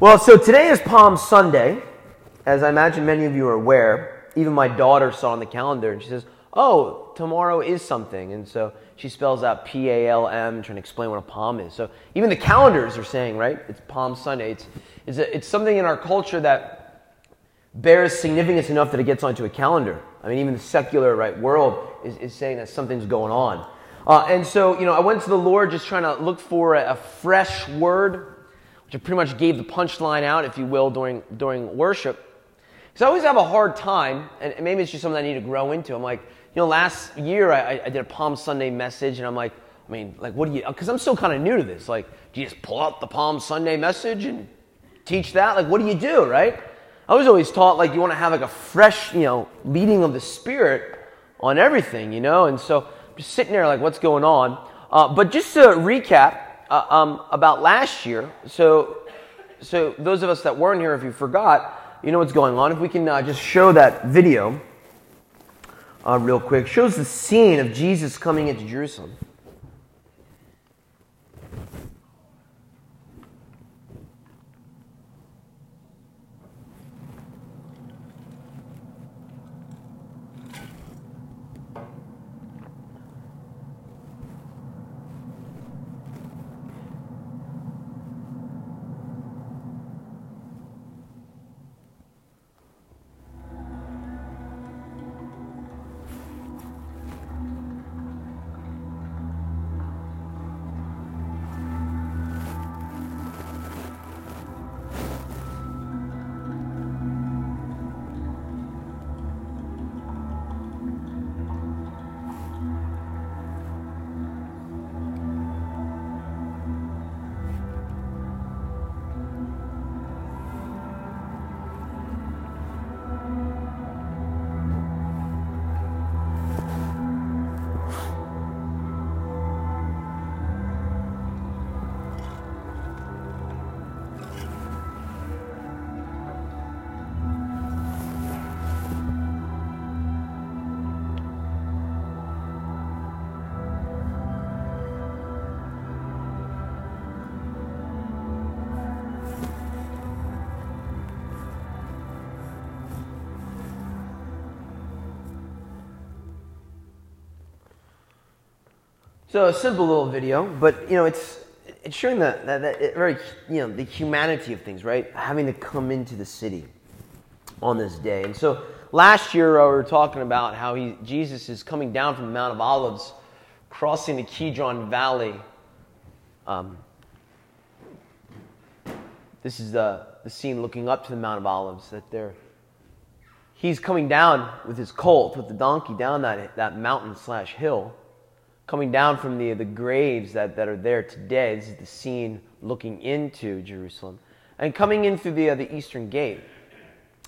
Well, so today is Palm Sunday. As I imagine many of you are aware, even my daughter saw on the calendar and she says, Oh, tomorrow is something. And so she spells out P A L M, trying to explain what a palm is. So even the calendars are saying, right? It's Palm Sunday. It's, it's, a, it's something in our culture that bears significance enough that it gets onto a calendar. I mean, even the secular right world is, is saying that something's going on. Uh, and so, you know, I went to the Lord just trying to look for a, a fresh word, which pretty much gave the punchline out, if you will, during, during worship. Because I always have a hard time, and maybe it's just something I need to grow into. I'm like, you know, last year I, I did a Palm Sunday message, and I'm like, I mean, like, what do you, because I'm still kind of new to this. Like, do you just pull out the Palm Sunday message and teach that? Like, what do you do, right? I was always taught, like, you want to have like a fresh, you know, leading of the Spirit on everything, you know? And so just sitting there, like, what's going on? Uh, but just to recap uh, um, about last year, so, so those of us that weren't here, if you forgot, you know what's going on. If we can uh, just show that video uh, real quick. Shows the scene of Jesus coming into Jerusalem. So a simple little video, but you know, it's it's showing that that, that very you know the humanity of things, right? Having to come into the city on this day, and so last year uh, we were talking about how he Jesus is coming down from the Mount of Olives, crossing the Kidron Valley. Um, this is the the scene looking up to the Mount of Olives that they're he's coming down with his colt with the donkey down that that mountain slash hill coming down from the, the graves that, that are there today. This is the scene looking into Jerusalem and coming in through the, uh, the eastern gate.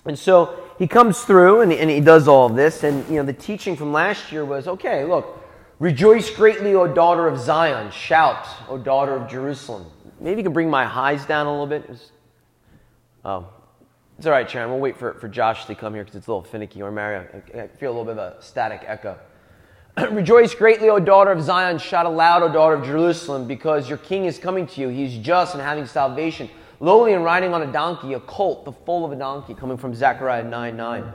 And so he comes through and, and he does all of this. And, you know, the teaching from last year was okay, look, rejoice greatly, O daughter of Zion. Shout, O daughter of Jerusalem. Maybe you can bring my highs down a little bit. It's, oh, it's all right, Sharon. We'll wait for, for Josh to come here because it's a little finicky. Or Mario, I, I feel a little bit of a static echo. Rejoice greatly, O daughter of Zion. Shout aloud, O daughter of Jerusalem, because your king is coming to you. He is just and having salvation. Lowly and riding on a donkey, a colt, the foal of a donkey, coming from Zechariah 9 9.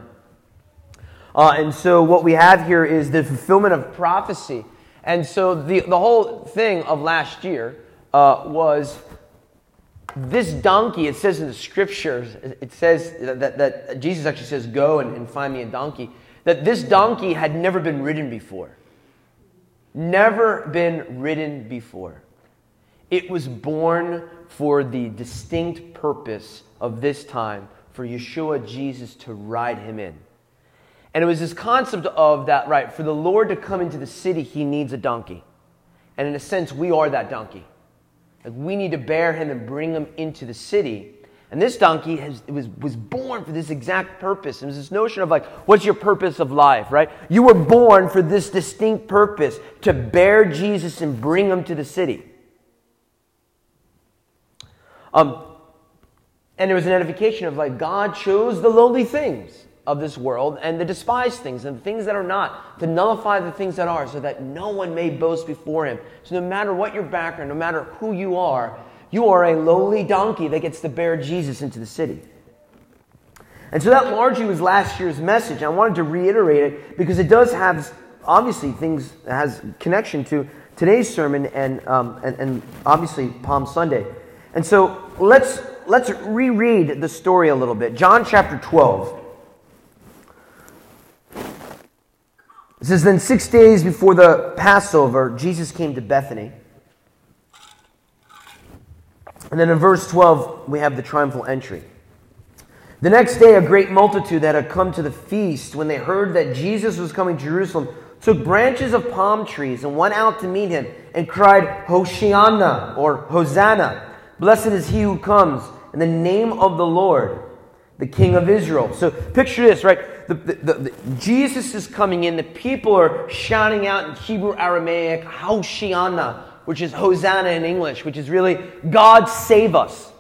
Uh, and so what we have here is the fulfillment of prophecy. And so the, the whole thing of last year uh, was this donkey, it says in the scriptures, it says that, that, that Jesus actually says, Go and, and find me a donkey that this donkey had never been ridden before. Never been ridden before. It was born for the distinct purpose of this time for Yeshua Jesus to ride him in. And it was this concept of that, right, for the Lord to come into the city, he needs a donkey. And in a sense, we are that donkey. Like we need to bear him and bring him into the city and this donkey has, was, was born for this exact purpose. And this notion of like, what's your purpose of life, right? You were born for this distinct purpose to bear Jesus and bring him to the city. Um, and there was an edification of like, God chose the lowly things of this world and the despised things and the things that are not to nullify the things that are so that no one may boast before him. So no matter what your background, no matter who you are, You are a lowly donkey that gets to bear Jesus into the city. And so that largely was last year's message. I wanted to reiterate it because it does have, obviously, things that has connection to today's sermon and, um, and, and obviously Palm Sunday. And so let's, let's reread the story a little bit. John chapter 12. It says, Then six days before the Passover, Jesus came to Bethany. And then in verse 12, we have the triumphal entry. The next day, a great multitude that had come to the feast, when they heard that Jesus was coming to Jerusalem, took branches of palm trees and went out to meet him and cried, Hosanna, or Hosanna. Blessed is he who comes in the name of the Lord, the King of Israel. So picture this, right? The, the, the, Jesus is coming in. The people are shouting out in Hebrew Aramaic, Hosanna, which is Hosanna in English, which is really God save us.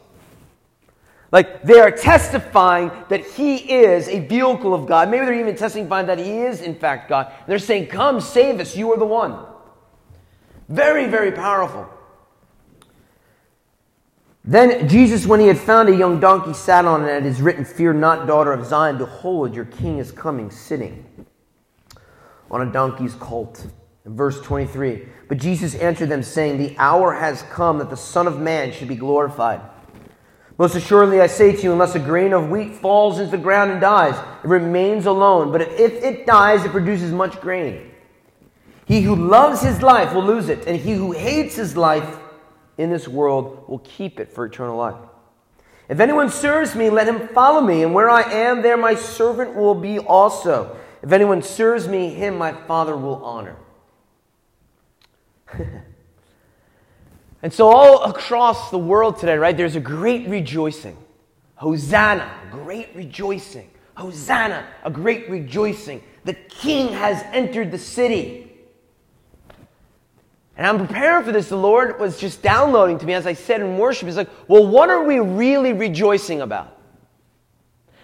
Like they are testifying that he is a vehicle of God. Maybe they're even testifying that he is, in fact, God. They're saying, Come, save us. You are the one. Very, very powerful. Then Jesus, when he had found a young donkey, sat on it, and it is written, Fear not, daughter of Zion, behold, your king is coming, sitting on a donkey's colt. Verse 23 But Jesus answered them, saying, The hour has come that the Son of Man should be glorified. Most assuredly, I say to you, unless a grain of wheat falls into the ground and dies, it remains alone. But if it dies, it produces much grain. He who loves his life will lose it, and he who hates his life in this world will keep it for eternal life. If anyone serves me, let him follow me, and where I am, there my servant will be also. If anyone serves me, him my Father will honor. and so, all across the world today, right, there's a great rejoicing. Hosanna, great rejoicing. Hosanna, a great rejoicing. The king has entered the city. And I'm preparing for this. The Lord was just downloading to me as I said in worship. He's like, well, what are we really rejoicing about?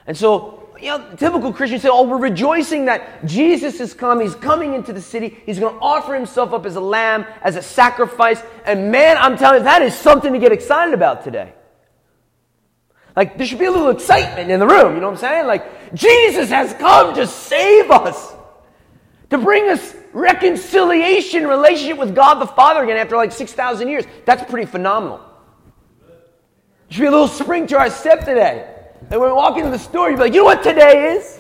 And so, you know, typical Christians say, oh, we're rejoicing that Jesus has come. He's coming into the city. He's going to offer himself up as a lamb, as a sacrifice. And man, I'm telling you, that is something to get excited about today. Like, there should be a little excitement in the room. You know what I'm saying? Like, Jesus has come to save us, to bring us reconciliation, relationship with God the Father again after like 6,000 years. That's pretty phenomenal. There should be a little spring to our step today. And when we walk into the store, you'd be like, you know what today is?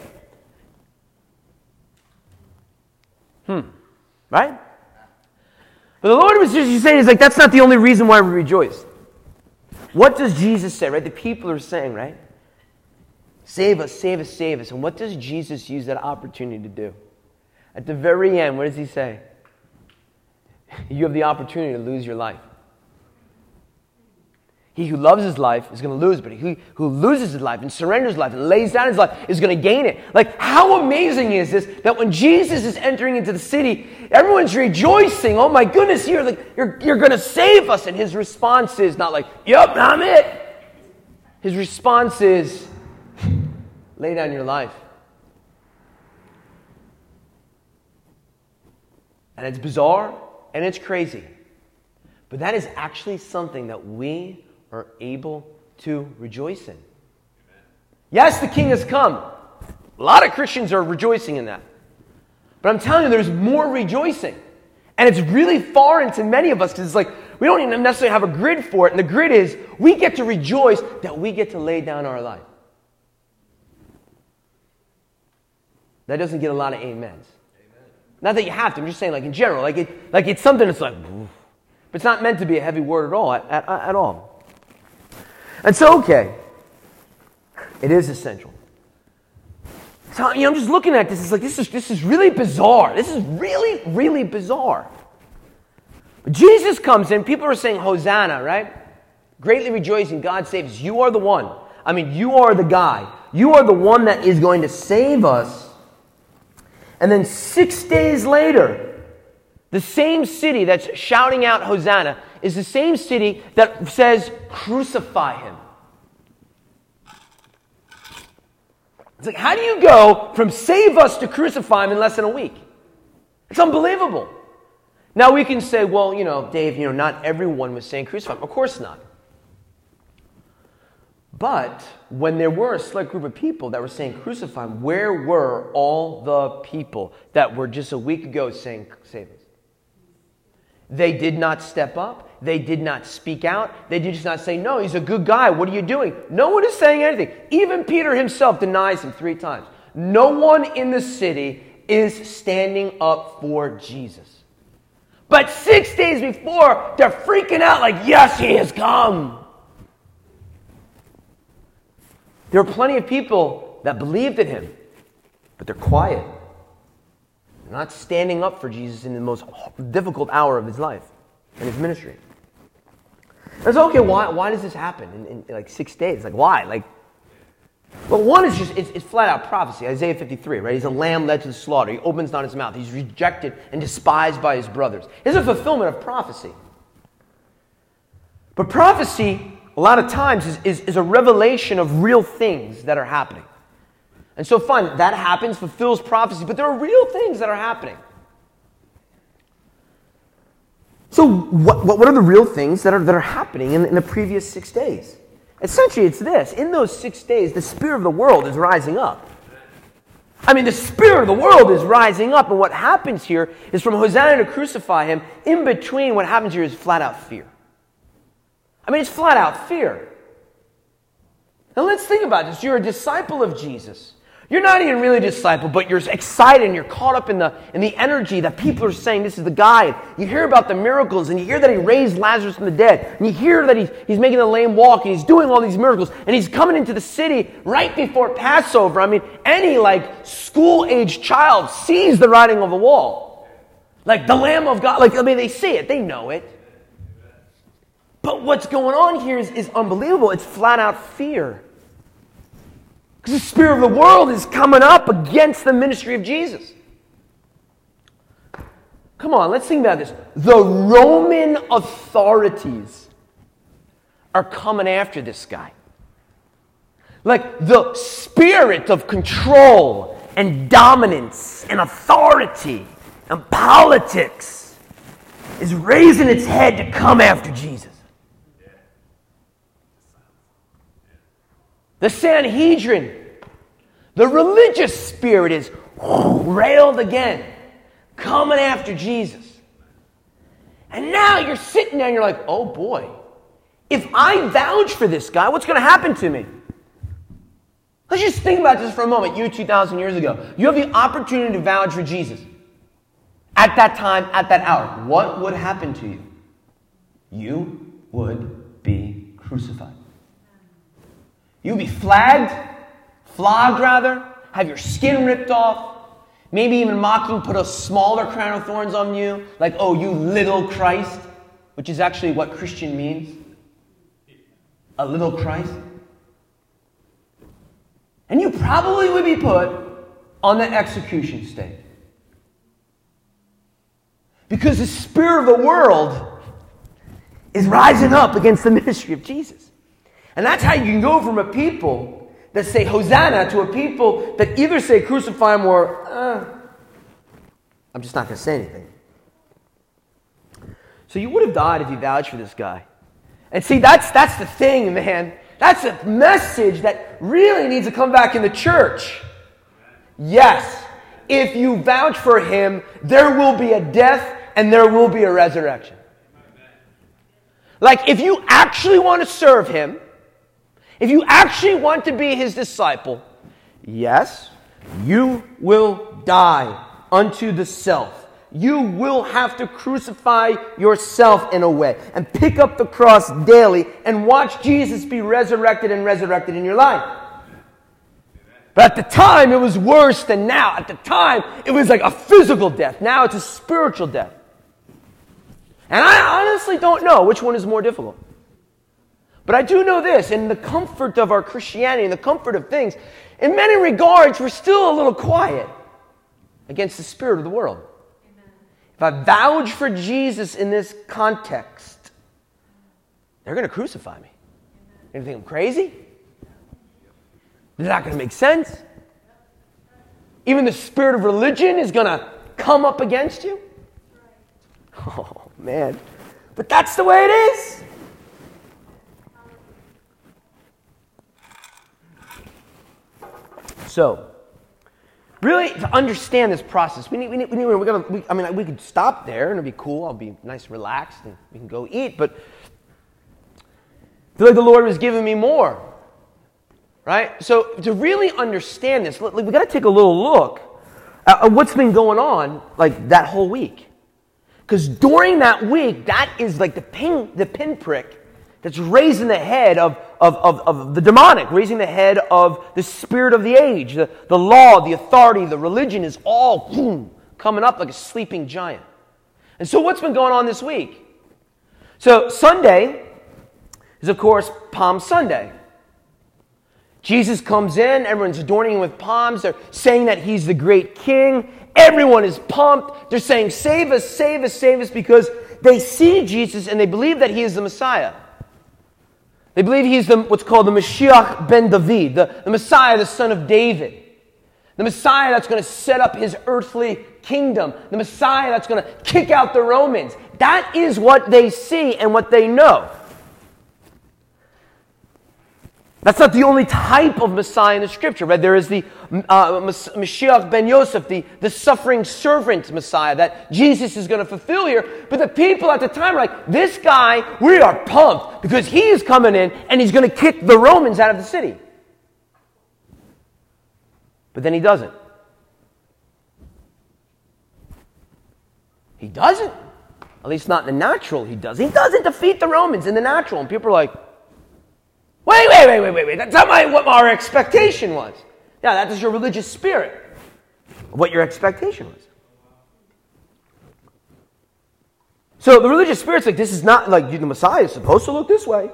Hmm. Right? But the Lord was just saying, He's like, that's not the only reason why we rejoice. What does Jesus say, right? The people are saying, right? Save us, save us, save us. And what does Jesus use that opportunity to do? At the very end, what does he say? You have the opportunity to lose your life. He who loves his life is going to lose, but he who loses his life and surrenders life and lays down his life is going to gain it. Like, how amazing is this that when Jesus is entering into the city, everyone's rejoicing. Oh my goodness, you're, like, you're, you're going to save us. And his response is not like, yep, I'm it. His response is, lay down your life. And it's bizarre and it's crazy. But that is actually something that we are able to rejoice in. Yes, the king has come. A lot of Christians are rejoicing in that. But I'm telling you, there's more rejoicing. And it's really foreign to many of us because it's like we don't even necessarily have a grid for it. And the grid is we get to rejoice that we get to lay down our life. That doesn't get a lot of amens. Not that you have to, I'm just saying, like in general, like, it, like it's something that's like, but it's not meant to be a heavy word at all, at, at, at all. And so, okay, it is essential. So, you know, I'm just looking at this, it's like, this is, this is really bizarre. This is really, really bizarre. But Jesus comes in, people are saying, Hosanna, right? Greatly rejoicing, God saves. You are the one. I mean, you are the guy. You are the one that is going to save us and then six days later, the same city that's shouting out Hosanna is the same city that says, Crucify him. It's like, how do you go from save us to crucify him in less than a week? It's unbelievable. Now we can say, well, you know, Dave, you know, not everyone was saying crucify him. Of course not. But when there were a select group of people that were saying crucify him, where were all the people that were just a week ago saying save us? They did not step up. They did not speak out. They did just not say, No, he's a good guy. What are you doing? No one is saying anything. Even Peter himself denies him three times. No one in the city is standing up for Jesus. But six days before, they're freaking out like, Yes, he has come. There are plenty of people that believed in him, but they're quiet. Not standing up for Jesus in the most difficult hour of his life and his ministry. And so, okay, why, why does this happen in, in, like six days? Like, why? Like, well, one is just, it's, it's, flat out prophecy. Isaiah 53, right? He's a lamb led to the slaughter. He opens not his mouth. He's rejected and despised by his brothers. It's a fulfillment of prophecy. But prophecy a lot of times is, is, is a revelation of real things that are happening. And so, fine, that happens, fulfills prophecy, but there are real things that are happening. So, what, what are the real things that are, that are happening in, in the previous six days? Essentially, it's this in those six days, the spirit of the world is rising up. I mean, the spirit of the world is rising up, and what happens here is from Hosanna to crucify him, in between, what happens here is flat out fear. I mean, it's flat out fear. Now let's think about this. You're a disciple of Jesus. You're not even really a disciple, but you're excited and you're caught up in the, in the energy that people are saying this is the guy. You hear about the miracles and you hear that he raised Lazarus from the dead. And you hear that he's, he's making the lame walk and he's doing all these miracles. And he's coming into the city right before Passover. I mean, any like school age child sees the writing on the wall. Like the Lamb of God. Like, I mean, they see it, they know it. But what's going on here is, is unbelievable. It's flat out fear. Because the spirit of the world is coming up against the ministry of Jesus. Come on, let's think about this. The Roman authorities are coming after this guy. Like the spirit of control and dominance and authority and politics is raising its head to come after Jesus. The Sanhedrin, the religious spirit is railed again, coming after Jesus. And now you're sitting there and you're like, oh boy, if I vouch for this guy, what's going to happen to me? Let's just think about this for a moment. You, 2,000 years ago, you have the opportunity to vouch for Jesus. At that time, at that hour, what would happen to you? You would be crucified. You'd be flagged, flogged rather, have your skin ripped off, maybe even mocking, put a smaller crown of thorns on you, like, oh, you little Christ, which is actually what Christian means. A little Christ. And you probably would be put on the execution stake. Because the spirit of the world is rising up against the ministry of Jesus. And that's how you can go from a people that say Hosanna to a people that either say crucify him or, uh, I'm just not going to say anything. So you would have died if you vouched for this guy. And see, that's, that's the thing, man. That's a message that really needs to come back in the church. Yes, if you vouch for him, there will be a death and there will be a resurrection. Like, if you actually want to serve him, if you actually want to be his disciple, yes, you will die unto the self. You will have to crucify yourself in a way and pick up the cross daily and watch Jesus be resurrected and resurrected in your life. But at the time, it was worse than now. At the time, it was like a physical death. Now it's a spiritual death. And I honestly don't know which one is more difficult. But I do know this in the comfort of our Christianity, in the comfort of things, in many regards, we're still a little quiet against the spirit of the world. Amen. If I vouch for Jesus in this context, they're going to crucify me. You think I'm crazy? Is not going to make sense? Even the spirit of religion is going to come up against you? Oh, man. But that's the way it is. So, really, to understand this process, we need, we need, we need we're gonna, we, I mean, we could stop there and it'd be cool. I'll be nice relaxed and we can go eat, but I feel like the Lord was giving me more. Right? So, to really understand this, we got to take a little look at what's been going on like that whole week. Because during that week, that is like the pin, the pinprick that's raising the head of, of, of, of, the demonic, raising the head of the spirit of the age. The, the law, the authority, the religion is all boom, coming up like a sleeping giant. And so, what's been going on this week? So, Sunday is, of course, Palm Sunday. Jesus comes in, everyone's adorning him with palms. They're saying that he's the great king. Everyone is pumped. They're saying, Save us, save us, save us, because they see Jesus and they believe that he is the Messiah. They believe he's the, what's called the Mashiach ben David, the, the Messiah, the son of David. The Messiah that's going to set up his earthly kingdom. The Messiah that's going to kick out the Romans. That is what they see and what they know. That's not the only type of Messiah in the scripture, right? There is the uh, Mashiach ben Yosef, the, the suffering servant Messiah that Jesus is going to fulfill here. But the people at the time are like, this guy, we are pumped because he is coming in and he's going to kick the Romans out of the city. But then he doesn't. He doesn't. At least not in the natural, he does. He doesn't defeat the Romans in the natural. And people are like, Wait, wait, wait, wait, wait, wait. That's not my, what our expectation was. Yeah, that is your religious spirit. What your expectation was. So the religious spirit's like, this is not like the Messiah is supposed to look this way.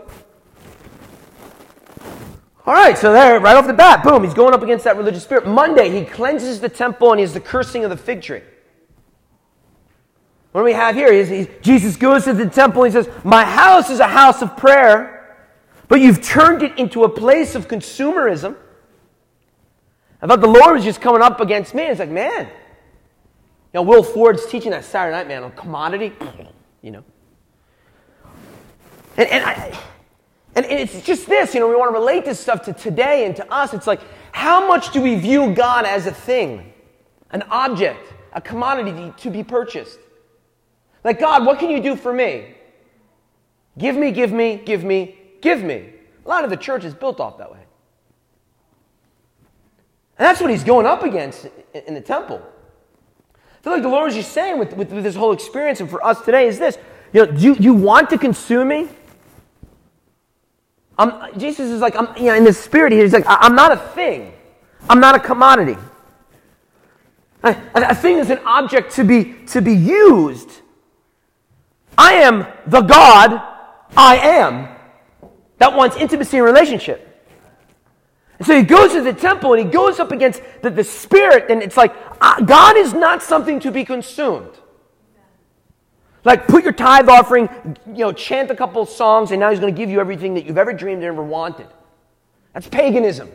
All right, so there, right off the bat, boom, he's going up against that religious spirit. Monday, he cleanses the temple and he has the cursing of the fig tree. What do we have here? He's, he's, Jesus goes to the temple and he says, My house is a house of prayer but you've turned it into a place of consumerism. I thought the Lord was just coming up against me. It's like, man, you know, Will Ford's teaching that Saturday night, man, on commodity, you know. And, and, I, and it's just this, you know, we want to relate this stuff to today and to us. It's like, how much do we view God as a thing, an object, a commodity to be purchased? Like, God, what can you do for me? Give me, give me, give me, give me. A lot of the church is built off that way. And that's what he's going up against in the temple. I feel like the Lord is just saying with, with, with this whole experience, and for us today, is this you know, do you, you want to consume me? I'm, Jesus is like, I'm, you know, in the spirit he's like, I'm not a thing. I'm not a commodity. A, a thing is an object to be, to be used. I am the God I am that wants intimacy and relationship. And so he goes to the temple and he goes up against the, the spirit, and it's like, uh, God is not something to be consumed. Like, put your tithe offering, you know, chant a couple songs, and now he's going to give you everything that you've ever dreamed and ever wanted. That's paganism.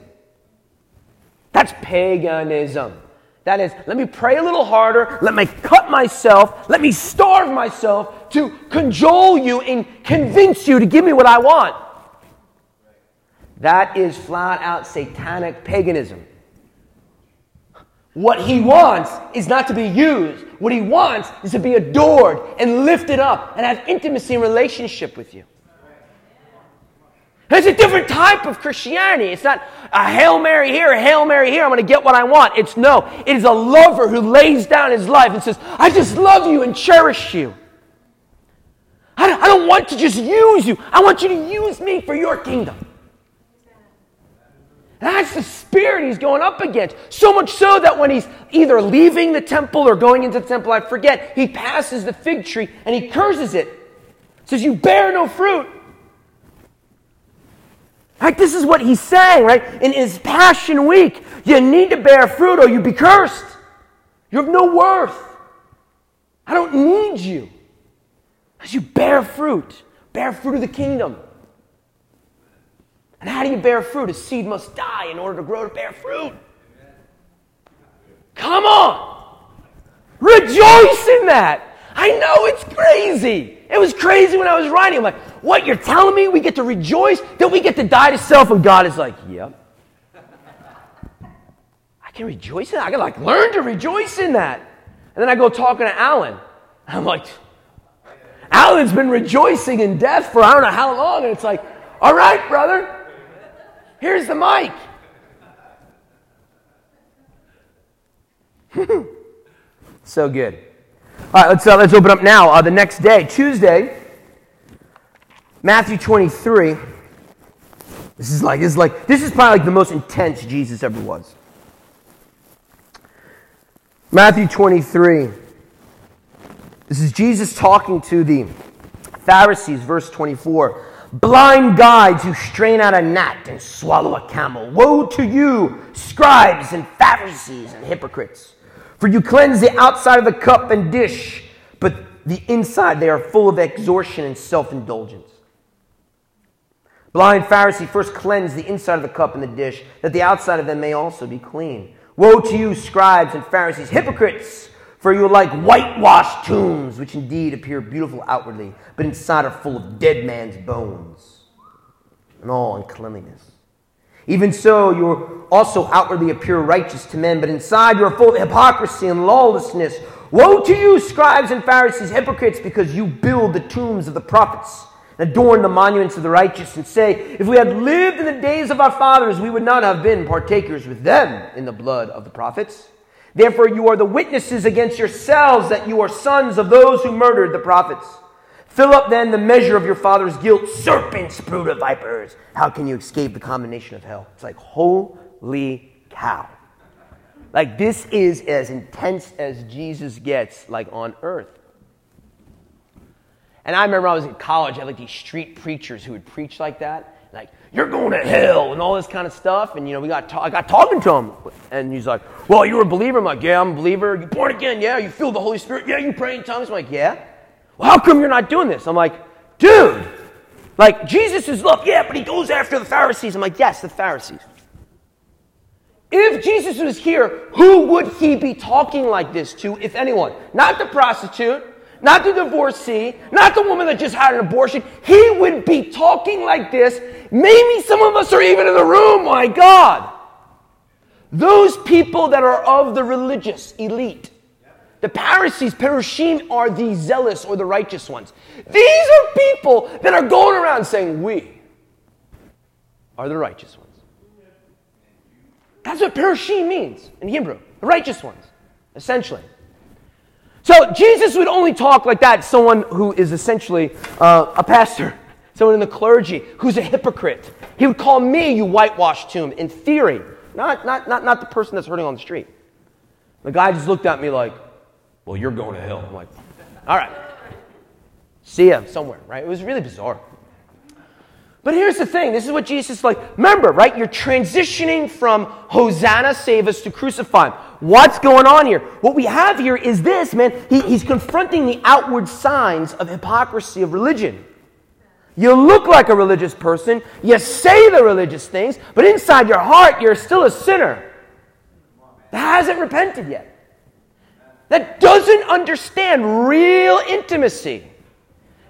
That's paganism. That is, let me pray a little harder, let me cut myself, let me starve myself to cajole you and convince you to give me what I want. That is flat out satanic paganism. What he wants is not to be used. What he wants is to be adored and lifted up and have intimacy and relationship with you. It's a different type of Christianity. It's not a Hail Mary here, a Hail Mary here, I'm going to get what I want. It's no, it is a lover who lays down his life and says, I just love you and cherish you. I don't want to just use you, I want you to use me for your kingdom. That's the spirit he's going up against. So much so that when he's either leaving the temple or going into the temple, I forget, he passes the fig tree and he curses it. Says, You bear no fruit. Like, this is what he's saying, right? In his Passion Week, you need to bear fruit or you be cursed. You have no worth. I don't need you. As you bear fruit, bear fruit of the kingdom. And how do you bear fruit? A seed must die in order to grow to bear fruit. Come on. Rejoice in that. I know it's crazy. It was crazy when I was writing. I'm like, what? You're telling me we get to rejoice that we get to die to self? And God is like, yep. I can rejoice in that. I gotta like learn to rejoice in that. And then I go talking to Alan. I'm like, Alan's been rejoicing in death for I don't know how long. And it's like, all right, brother, here's the mic. so good. All right, let's, uh, let's open up now. Uh, the next day, Tuesday, Matthew 23. This is like, this is like, this is probably like the most intense Jesus ever was. Matthew 23. This is Jesus talking to the Pharisees, verse 24. Blind guides who strain out a gnat and swallow a camel. Woe to you, scribes and Pharisees and hypocrites! For you cleanse the outside of the cup and dish, but the inside they are full of extortion and self indulgence. Blind Pharisee, first cleanse the inside of the cup and the dish, that the outside of them may also be clean. Woe to you, scribes and Pharisees, hypocrites! For you are like whitewashed tombs, which indeed appear beautiful outwardly, but inside are full of dead man's bones and all uncleanliness. Even so, you also outwardly appear righteous to men, but inside you are full of hypocrisy and lawlessness. Woe to you, scribes and Pharisees, hypocrites, because you build the tombs of the prophets and adorn the monuments of the righteous, and say, If we had lived in the days of our fathers, we would not have been partakers with them in the blood of the prophets. Therefore, you are the witnesses against yourselves that you are sons of those who murdered the prophets. Fill up then the measure of your father's guilt, serpents, brood of vipers. How can you escape the combination of hell? It's like, holy cow. Like, this is as intense as Jesus gets, like on earth. And I remember I was in college, I had like these street preachers who would preach like that. You're going to hell and all this kind of stuff. And, you know, we got, ta- I got talking to him. And he's like, well, you're a believer? I'm like, yeah, I'm a believer. You born again? Yeah. You feel the Holy Spirit? Yeah. You pray in tongues? I'm like, yeah. Well, how come you're not doing this? I'm like, dude, like, Jesus is love. Yeah, but he goes after the Pharisees. I'm like, yes, the Pharisees. If Jesus was here, who would he be talking like this to, if anyone? Not the prostitute, not the divorcee, not the woman that just had an abortion. He would be talking like this. Maybe some of us are even in the room, my God. Those people that are of the religious elite. The Pharisees, Perushim, are the zealous or the righteous ones. These are people that are going around saying, We are the righteous ones. That's what Perushim means in Hebrew, the righteous ones, essentially. So Jesus would only talk like that someone who is essentially uh, a pastor, someone in the clergy who's a hypocrite. He would call me, you whitewashed tomb, in theory, not, not, not, not the person that's hurting on the street. The guy just looked at me like, well, you're going to hell. I'm like, all right. See him somewhere, right? It was really bizarre. But here's the thing this is what Jesus is like. Remember, right? You're transitioning from Hosanna, save us, to crucify him. What's going on here? What we have here is this, man. He, he's confronting the outward signs of hypocrisy of religion. You look like a religious person, you say the religious things, but inside your heart, you're still a sinner that hasn't repented yet, that doesn't understand real intimacy.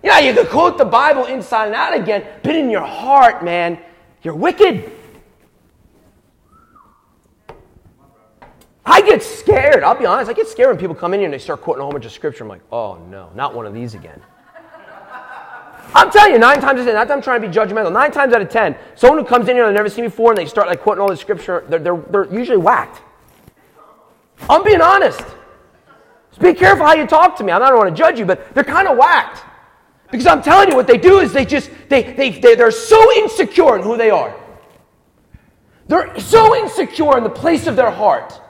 Yeah, you can quote the Bible inside and out again, but in your heart, man, you're wicked. I get scared. I'll be honest. I get scared when people come in here and they start quoting a whole bunch of scripture. I'm like, oh no, not one of these again. I'm telling you, nine times out of ten, not that I'm trying to be judgmental, nine times out of ten, someone who comes in here and they've never seen before and they start like quoting all the scripture, they're, they're, they're usually whacked. I'm being honest. Just be careful how you talk to me. I don't want to judge you, but they're kind of whacked. Because I'm telling you, what they do is they just, they, they, they, they're so insecure in who they are. They're so insecure in the place of their heart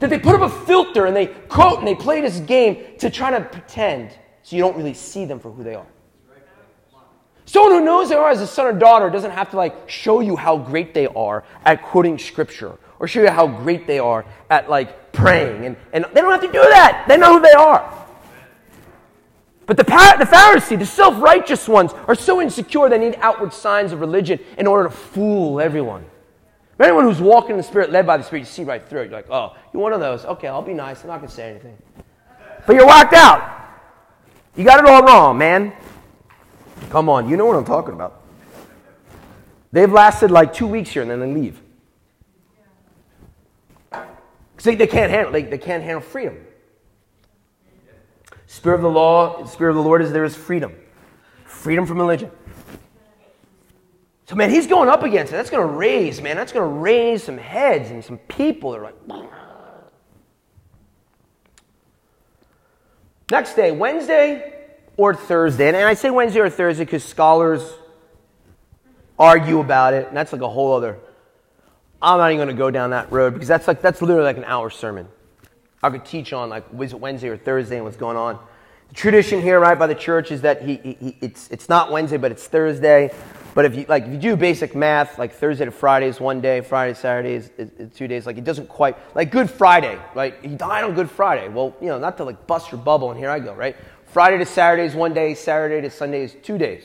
that they put up a filter and they quote and they play this game to try to pretend so you don't really see them for who they are. Someone who knows they are as a son or daughter doesn't have to like show you how great they are at quoting scripture or show you how great they are at like praying. And, and they don't have to do that. They know who they are. But the, the Pharisee, the self righteous ones, are so insecure they need outward signs of religion in order to fool everyone. Anyone who's walking in the Spirit, led by the Spirit, you see right through it. You're like, oh, you're one of those. Okay, I'll be nice. I'm not going to say anything. But you're whacked out. You got it all wrong, man. Come on, you know what I'm talking about. They've lasted like two weeks here and then they leave. They, they can't handle they, they can't handle freedom. Spirit of the law, Spirit of the Lord is there is freedom. Freedom from religion. So man, he's going up against it. That's gonna raise, man, that's gonna raise some heads and some people that are like Next day, Wednesday or Thursday. And I say Wednesday or Thursday because scholars argue about it, and that's like a whole other. I'm not even going to go down that road because that's like that's literally like an hour sermon. I could teach on like was it Wednesday or Thursday and what's going on. The tradition here, right, by the church is that he, he, he it's it's not Wednesday, but it's Thursday. But if you like, if you do basic math, like Thursday to Friday is one day, Friday to Saturday is, is, is, two days. Like it doesn't quite like Good Friday, right? He died on Good Friday. Well, you know, not to like bust your bubble, and here I go, right? Friday to Saturday is one day, Saturday to Sunday is two days.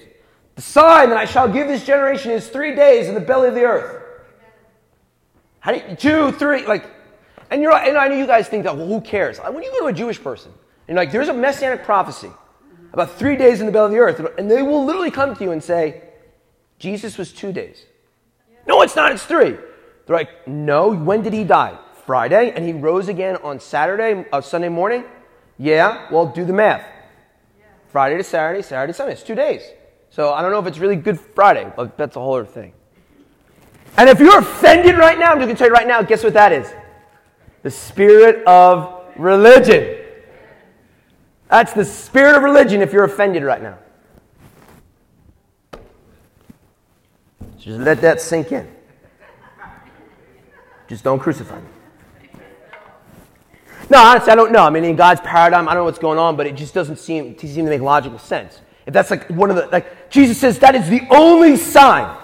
The sign that I shall give this generation is three days in the belly of the earth. How do you, two, three, like, and you're, and I know you guys think that, well, who cares? When you go to a Jewish person, and you're like, there's a messianic prophecy about three days in the belly of the earth, and they will literally come to you and say, Jesus was two days. No, it's not, it's three. They're like, no, when did he die? Friday, and he rose again on Saturday, uh, Sunday morning? Yeah, well, do the math. Friday to Saturday, Saturday to Sunday. It's two days. So I don't know if it's really Good Friday, but that's a whole other thing. And if you're offended right now, I'm just going to tell you right now, guess what that is? The spirit of religion. That's the spirit of religion if you're offended right now. Just let that sink in. Just don't crucify me. No, honestly, I don't know. I mean, in God's paradigm, I don't know what's going on, but it just doesn't seem, to, seem to make logical sense. If that's like one of the, like, Jesus says that is the only sign.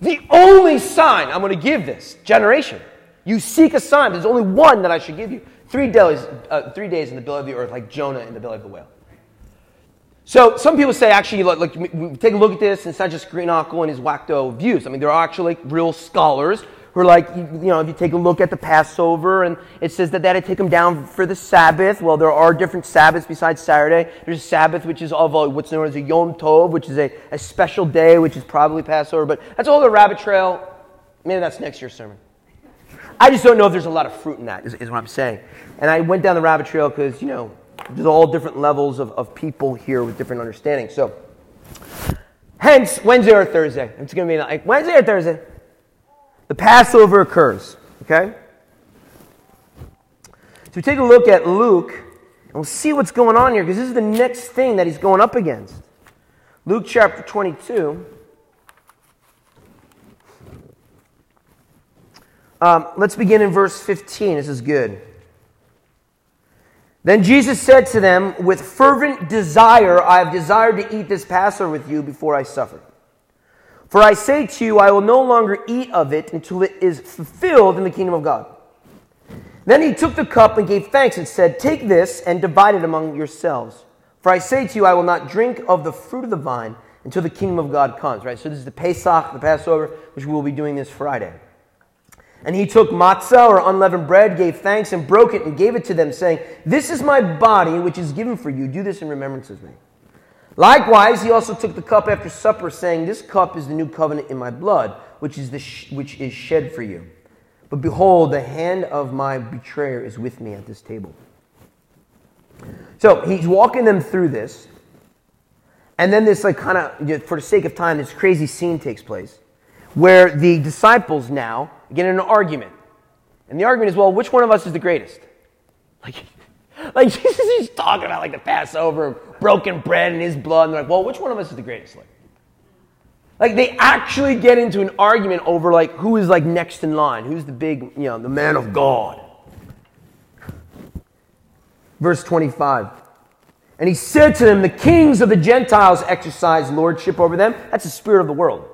The only sign I'm going to give this generation. You seek a sign. There's only one that I should give you. Three days, uh, three days in the belly of the earth, like Jonah in the belly of the whale. So some people say, actually, like, like take a look at this, and it's not just Greenockle and his wacko views. I mean, there are actually like, real scholars who are like, you know, if you take a look at the Passover and it says that they had them down for the Sabbath. Well, there are different Sabbaths besides Saturday. There's a Sabbath, which is of a, what's known as a Yom Tov, which is a, a special day, which is probably Passover. But that's all the rabbit trail. Maybe that's next year's sermon. I just don't know if there's a lot of fruit in that, is, is what I'm saying. And I went down the rabbit trail because, you know, there's all different levels of, of people here with different understandings. So, hence, Wednesday or Thursday. It's going to be like Wednesday or Thursday the Passover occurs. Okay? So we take a look at Luke, and we'll see what's going on here, because this is the next thing that he's going up against. Luke chapter 22. Um, let's begin in verse 15. This is good. Then Jesus said to them, With fervent desire I have desired to eat this Passover with you before I suffer. For I say to you, I will no longer eat of it until it is fulfilled in the kingdom of God. Then he took the cup and gave thanks and said, Take this and divide it among yourselves. For I say to you, I will not drink of the fruit of the vine until the kingdom of God comes. Right? So this is the Pesach, the Passover, which we will be doing this Friday. And he took matzah or unleavened bread, gave thanks, and broke it and gave it to them, saying, This is my body, which is given for you. Do this in remembrance of me. Likewise, he also took the cup after supper, saying, This cup is the new covenant in my blood, which is, the sh- which is shed for you. But behold, the hand of my betrayer is with me at this table. So he's walking them through this. And then this, like, kind of, for the sake of time, this crazy scene takes place where the disciples now get in an argument. And the argument is, well, which one of us is the greatest? Like, like Jesus is talking about like the Passover, broken bread and his blood, and they're like, well, which one of us is the greatest? Like, like they actually get into an argument over like who is like next in line, who's the big, you know, the man of God. Verse 25. And he said to them, The kings of the Gentiles exercise lordship over them. That's the spirit of the world.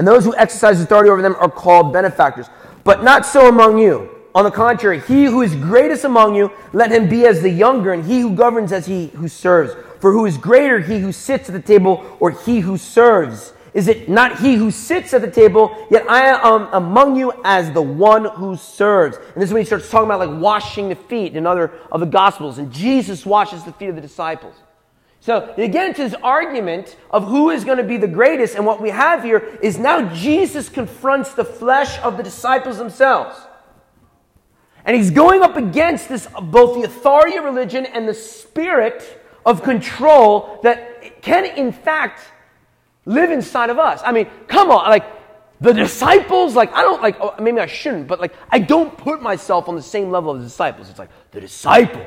And those who exercise authority over them are called benefactors. But not so among you. On the contrary, he who is greatest among you, let him be as the younger, and he who governs as he who serves. For who is greater, he who sits at the table or he who serves? Is it not he who sits at the table, yet I am among you as the one who serves? And this is when he starts talking about like washing the feet in other of the gospels. And Jesus washes the feet of the disciples. So get into this argument of who is going to be the greatest, and what we have here is now Jesus confronts the flesh of the disciples themselves. And he's going up against this both the authority of religion and the spirit of control that can in fact live inside of us. I mean, come on, like the disciples, like I don't like oh, maybe I shouldn't, but like I don't put myself on the same level of the disciples. It's like the disciples.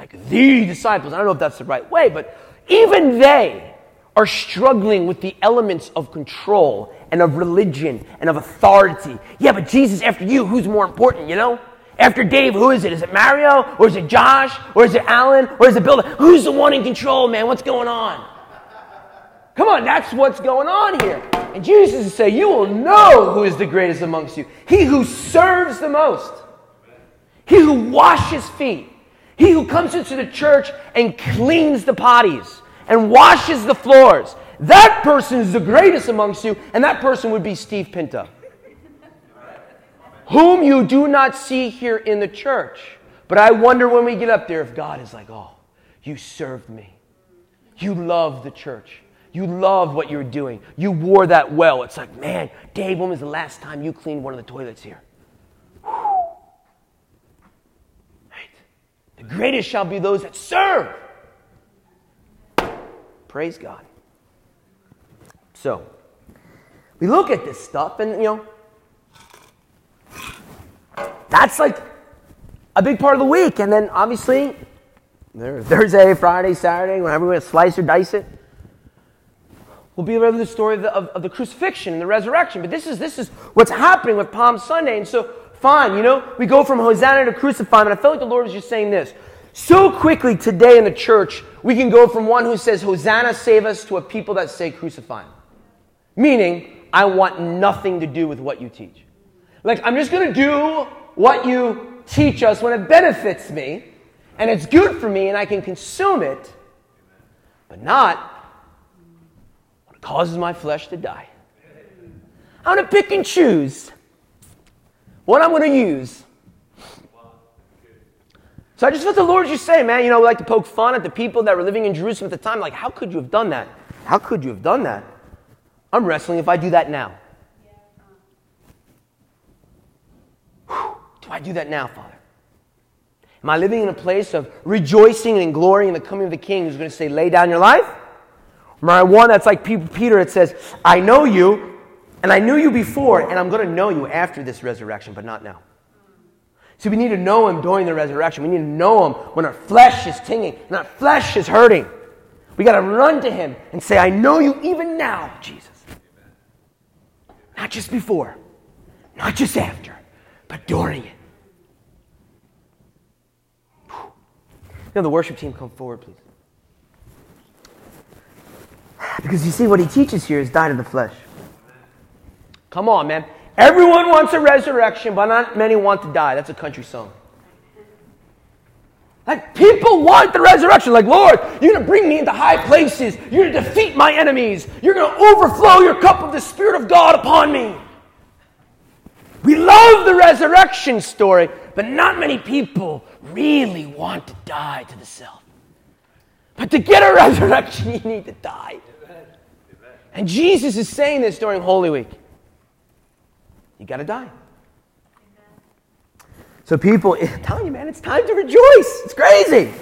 Like the disciples. I don't know if that's the right way, but even they are struggling with the elements of control and of religion and of authority. Yeah, but Jesus, after you, who's more important, you know? After Dave, who is it? Is it Mario? Or is it Josh? Or is it Alan? Or is it Bill? Who's the one in control, man? What's going on? Come on, that's what's going on here. And Jesus is saying, You will know who is the greatest amongst you. He who serves the most, he who washes feet, he who comes into the church and cleans the potties and washes the floors. That person is the greatest amongst you, and that person would be Steve Pinto whom you do not see here in the church. But I wonder when we get up there if God is like, oh, you served me. You love the church. You love what you're doing. You wore that well. It's like, man, Dave, when was the last time you cleaned one of the toilets here? The greatest shall be those that serve. Praise God. So, we look at this stuff and, you know, that's like a big part of the week. And then obviously, Thursday, Friday, Saturday, whenever we slice or dice it, we'll be rather the story of the, of, of the crucifixion and the resurrection. But this is, this is what's happening with Palm Sunday. And so, fine, you know, we go from Hosanna to crucify. And I felt like the Lord was just saying this. So quickly today in the church, we can go from one who says, Hosanna, save us, to a people that say, crucify. Meaning, I want nothing to do with what you teach. Like, I'm just going to do what you teach us when it benefits me and it's good for me and I can consume it, but not when it causes my flesh to die. I'm going to pick and choose what I'm going to use. So I just felt the Lord just say, man, you know, we like to poke fun at the people that were living in Jerusalem at the time. Like, how could you have done that? How could you have done that? I'm wrestling if I do that now. Do I do that now, Father? Am I living in a place of rejoicing and glory in the coming of the King who's going to say, lay down your life? Am I one that's like Peter, it says, I know you, and I knew you before, and I'm going to know you after this resurrection, but not now. So we need to know him during the resurrection. We need to know him when our flesh is tingling and our flesh is hurting. We got to run to him and say, I know you even now, Jesus. Not just before, not just after, but during it. know, the worship team come forward, please. Because you see, what he teaches here is die to the flesh. Come on, man. Everyone wants a resurrection, but not many want to die. That's a country song. Like, people want the resurrection. Like, Lord, you're going to bring me into high places. You're going to defeat my enemies. You're going to overflow your cup of the Spirit of God upon me. We love the resurrection story, but not many people really want to die to the self. But to get a resurrection, you need to die. And Jesus is saying this during Holy Week. You got to die. So, people, I'm telling you, man, it's time to rejoice. It's crazy.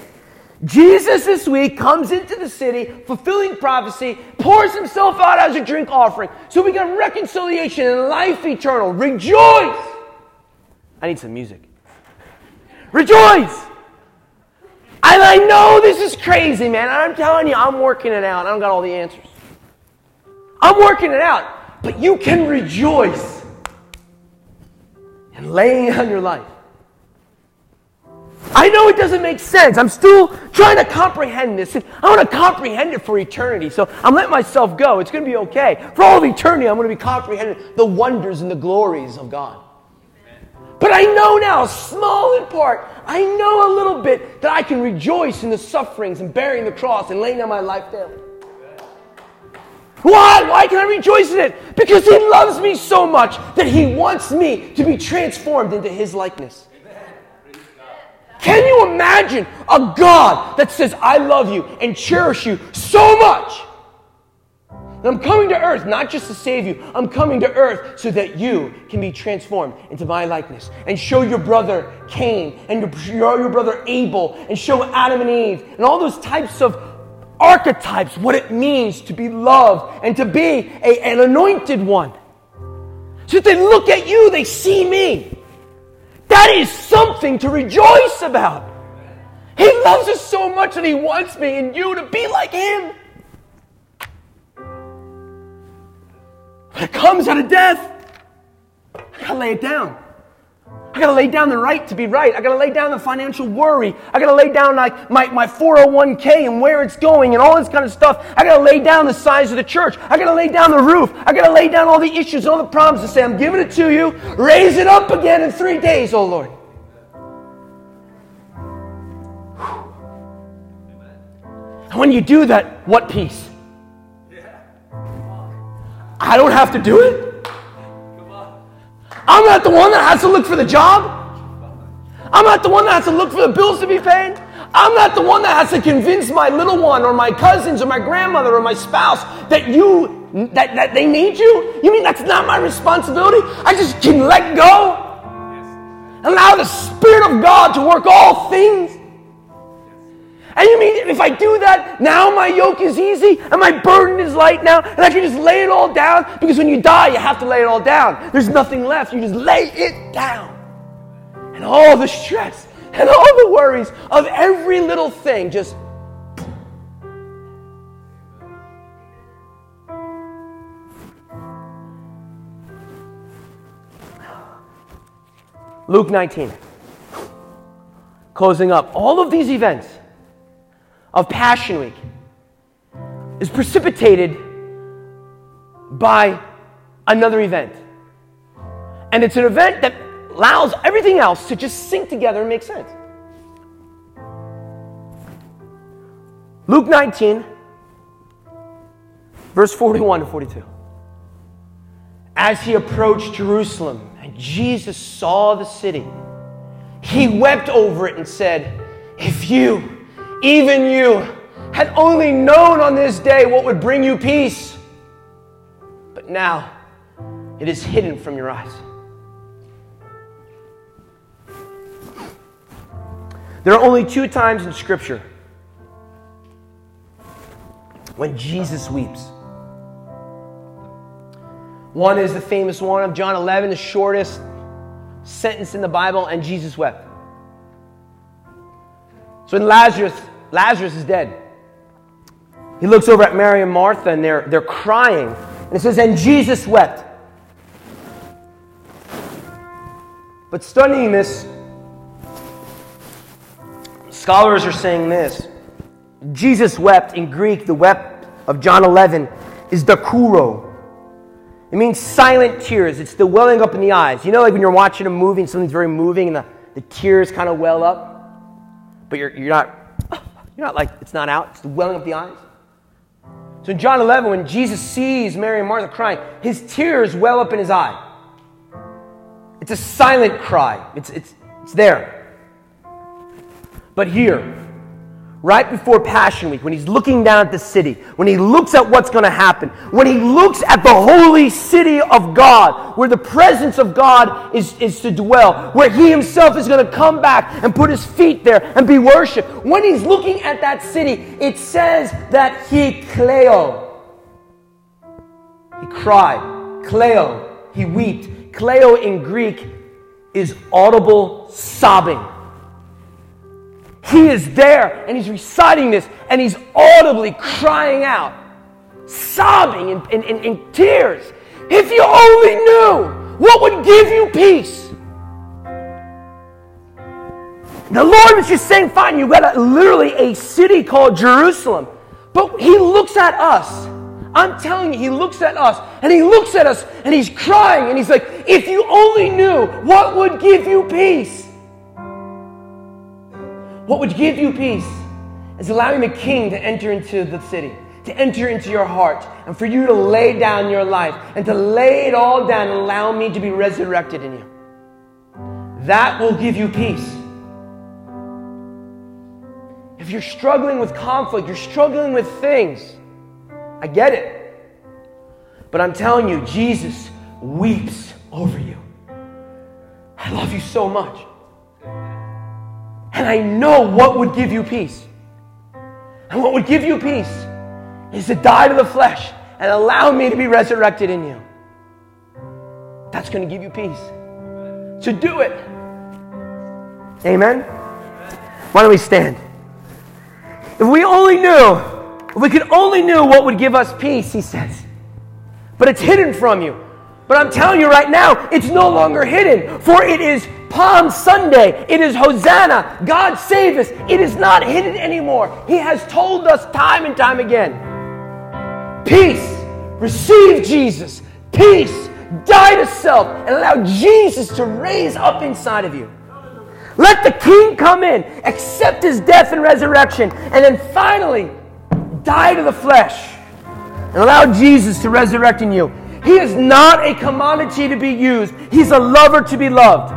Jesus this week comes into the city, fulfilling prophecy, pours himself out as a drink offering. So we get reconciliation and life eternal. Rejoice! I need some music. Rejoice! And I know this is crazy, man. I'm telling you, I'm working it out. I don't got all the answers. I'm working it out. But you can rejoice in laying down your life. I know it doesn't make sense. I'm still trying to comprehend this. I want to comprehend it for eternity. So I'm letting myself go. It's going to be okay. For all of eternity, I'm going to be comprehending the wonders and the glories of God. But I know now, small in part, I know a little bit that I can rejoice in the sufferings and bearing the cross and laying down my life daily. Why? Why can I rejoice in it? Because He loves me so much that He wants me to be transformed into His likeness. Can you imagine a God that says, I love you and cherish you so much I'm coming to earth not just to save you, I'm coming to earth so that you can be transformed into my likeness and show your brother Cain and your, your brother Abel and show Adam and Eve and all those types of archetypes what it means to be loved and to be a, an anointed one. So they look at you, they see me. That is something to rejoice about. He loves us so much and He wants me and you to be like Him. But it comes out of death. I gotta lay it down. I gotta lay down the right to be right. I gotta lay down the financial worry. I gotta lay down like my, my 401k and where it's going and all this kind of stuff. I gotta lay down the size of the church. I gotta lay down the roof. I gotta lay down all the issues, all the problems and say, I'm giving it to you. Raise it up again in three days, oh Lord. And when you do that, what peace? I don't have to do it. I'm not the one that has to look for the job. I'm not the one that has to look for the bills to be paid. I'm not the one that has to convince my little one or my cousins or my grandmother or my spouse that you that, that they need you. You mean that's not my responsibility? I just can let go. Allow the Spirit of God to work all things and you mean if I do that, now my yoke is easy and my burden is light now, and I can just lay it all down? Because when you die, you have to lay it all down. There's nothing left. You just lay it down. And all the stress and all the worries of every little thing just. Luke 19. Closing up. All of these events of Passion Week is precipitated by another event. And it's an event that allows everything else to just sync together and make sense. Luke 19, verse 41 to 42. As he approached Jerusalem and Jesus saw the city, he wept over it and said, If you, even you, had only known on this day what would bring you peace. But now it is hidden from your eyes. There are only two times in Scripture when Jesus weeps. One is the famous one of John 11, the shortest sentence in the Bible, and Jesus wept. So when Lazarus, Lazarus is dead. He looks over at Mary and Martha and they're, they're crying. And it says, and Jesus wept. But studying this, scholars are saying this. Jesus wept in Greek, the wept of John 11 is dakruo. It means silent tears. It's the welling up in the eyes. You know, like when you're watching a movie and something's very moving and the, the tears kind of well up? but you're, you're not you're not like it's not out it's the welling up the eyes. So in john 11 when jesus sees mary and martha crying his tears well up in his eye. It's a silent cry. It's, it's, it's there. But here right before Passion Week, when he's looking down at the city, when he looks at what's going to happen, when he looks at the holy city of God, where the presence of God is, is to dwell, where he himself is going to come back and put his feet there and be worshiped. When he's looking at that city, it says that he kleo. He cried. Kleo. He wept. Kleo in Greek is audible sobbing. He is there and he's reciting this and he's audibly crying out, sobbing in, in, in, tears. If you only knew what would give you peace. The Lord was just saying, fine, you've got a, literally a city called Jerusalem. But He looks at us. I'm telling you, He looks at us and He looks at us and He's crying and He's like, if you only knew what would give you peace. What would give you peace is allowing the king to enter into the city, to enter into your heart, and for you to lay down your life and to lay it all down and allow me to be resurrected in you. That will give you peace. If you're struggling with conflict, you're struggling with things, I get it. But I'm telling you, Jesus weeps over you. I love you so much. And I know what would give you peace. And what would give you peace is to die to the flesh and allow me to be resurrected in you. That's going to give you peace. So do it. Amen. Why don't we stand? If we only knew, if we could only knew what would give us peace, he says. But it's hidden from you. But I'm telling you right now, it's no longer hidden, for it is Palm Sunday. It is Hosanna. God save us. It is not hidden anymore. He has told us time and time again. Peace. Receive Jesus. Peace. Die to self and allow Jesus to raise up inside of you. Let the king come in, accept his death and resurrection, and then finally die to the flesh and allow Jesus to resurrect in you. He is not a commodity to be used, He's a lover to be loved.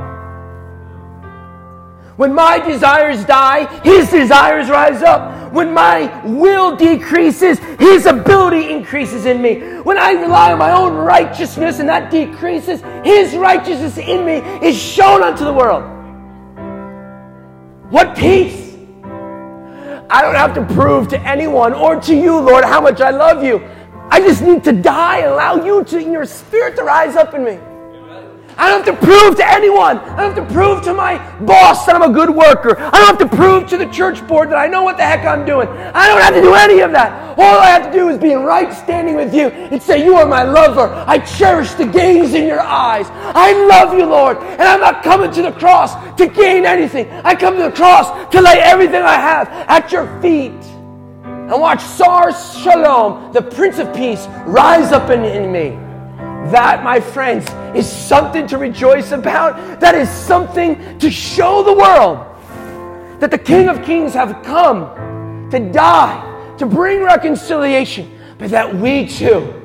When my desires die, His desires rise up. When my will decreases, His ability increases in me. When I rely on my own righteousness and that decreases, His righteousness in me is shown unto the world. What peace! I don't have to prove to anyone or to you, Lord, how much I love you. I just need to die and allow you to, in your spirit to rise up in me. I don't have to prove to anyone. I don't have to prove to my boss that I'm a good worker. I don't have to prove to the church board that I know what the heck I'm doing. I don't have to do any of that. All I have to do is be in right standing with you and say, You are my lover. I cherish the gaze in your eyes. I love you, Lord. And I'm not coming to the cross to gain anything. I come to the cross to lay everything I have at your feet and watch Sar Shalom, the Prince of Peace, rise up in, in me. That, my friends, is something to rejoice about. That is something to show the world that the King of Kings have come to die, to bring reconciliation, but that we too,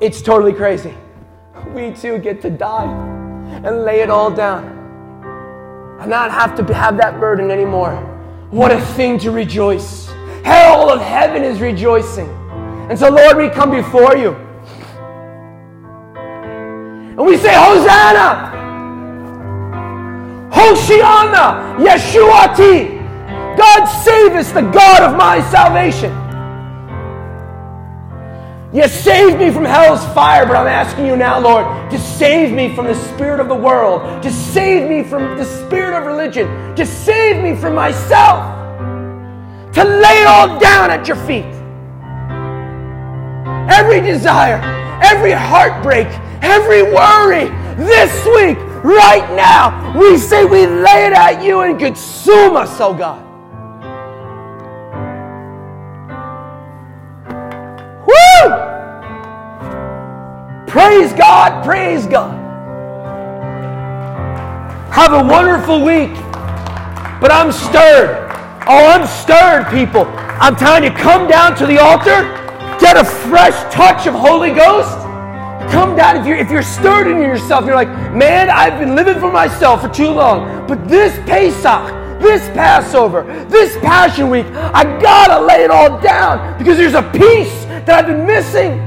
it's totally crazy. We too get to die and lay it all down and not have to have that burden anymore. What a thing to rejoice. All of heaven is rejoicing. And so, Lord, we come before you. And we say, Hosanna! Hoshiana! Yeshuati! God save us, the God of my salvation. You saved me from hell's fire, but I'm asking you now, Lord, to save me from the spirit of the world, to save me from the spirit of religion, to save me from myself, to lay it all down at your feet. Every desire, every heartbreak, every worry, this week, right now, we say we lay it at you and consume us, oh God. Woo! Praise God, praise God. Have a wonderful week. But I'm stirred. Oh, I'm stirred, people. I'm telling you, come down to the altar, get a fresh touch of Holy Ghost. Come down if you're if you're stirred in yourself. You're like, man, I've been living for myself for too long. But this Pesach, this Passover, this Passion Week, I gotta lay it all down because there's a piece that I've been missing.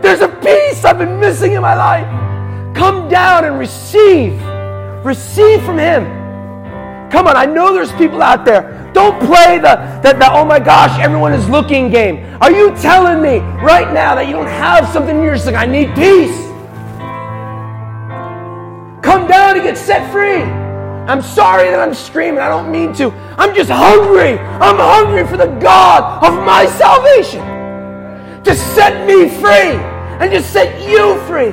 There's a piece I've been missing in my life. Come down and receive. Receive from Him. Come on, I know there's people out there. Don't play the, the, the, oh my gosh, everyone is looking game. Are you telling me right now that you don't have something in your like, I need peace? Come down and get set free. I'm sorry that I'm screaming. I don't mean to. I'm just hungry. I'm hungry for the God of my salvation to set me free and to set you free.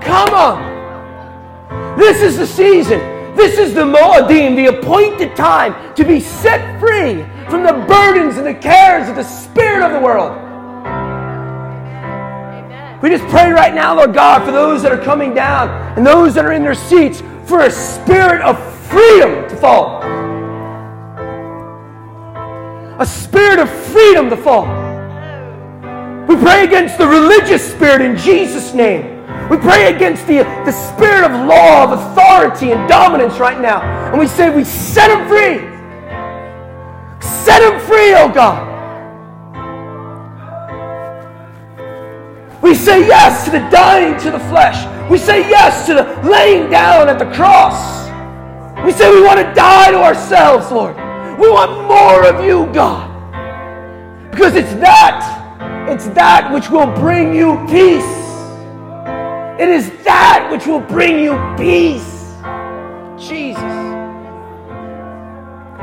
Come on. This is the season. This is the Moadim, the appointed time to be set free from the burdens and the cares of the spirit of the world. We just pray right now, Lord God, for those that are coming down and those that are in their seats for a spirit of freedom to fall. A spirit of freedom to fall. We pray against the religious spirit in Jesus' name. We pray against the, the spirit of law, of authority, and dominance right now. And we say, we set him free. Set him free, oh God. We say yes to the dying to the flesh. We say yes to the laying down at the cross. We say we want to die to ourselves, Lord. We want more of you, God. Because it's that, it's that which will bring you peace. It is that which will bring you peace. Jesus.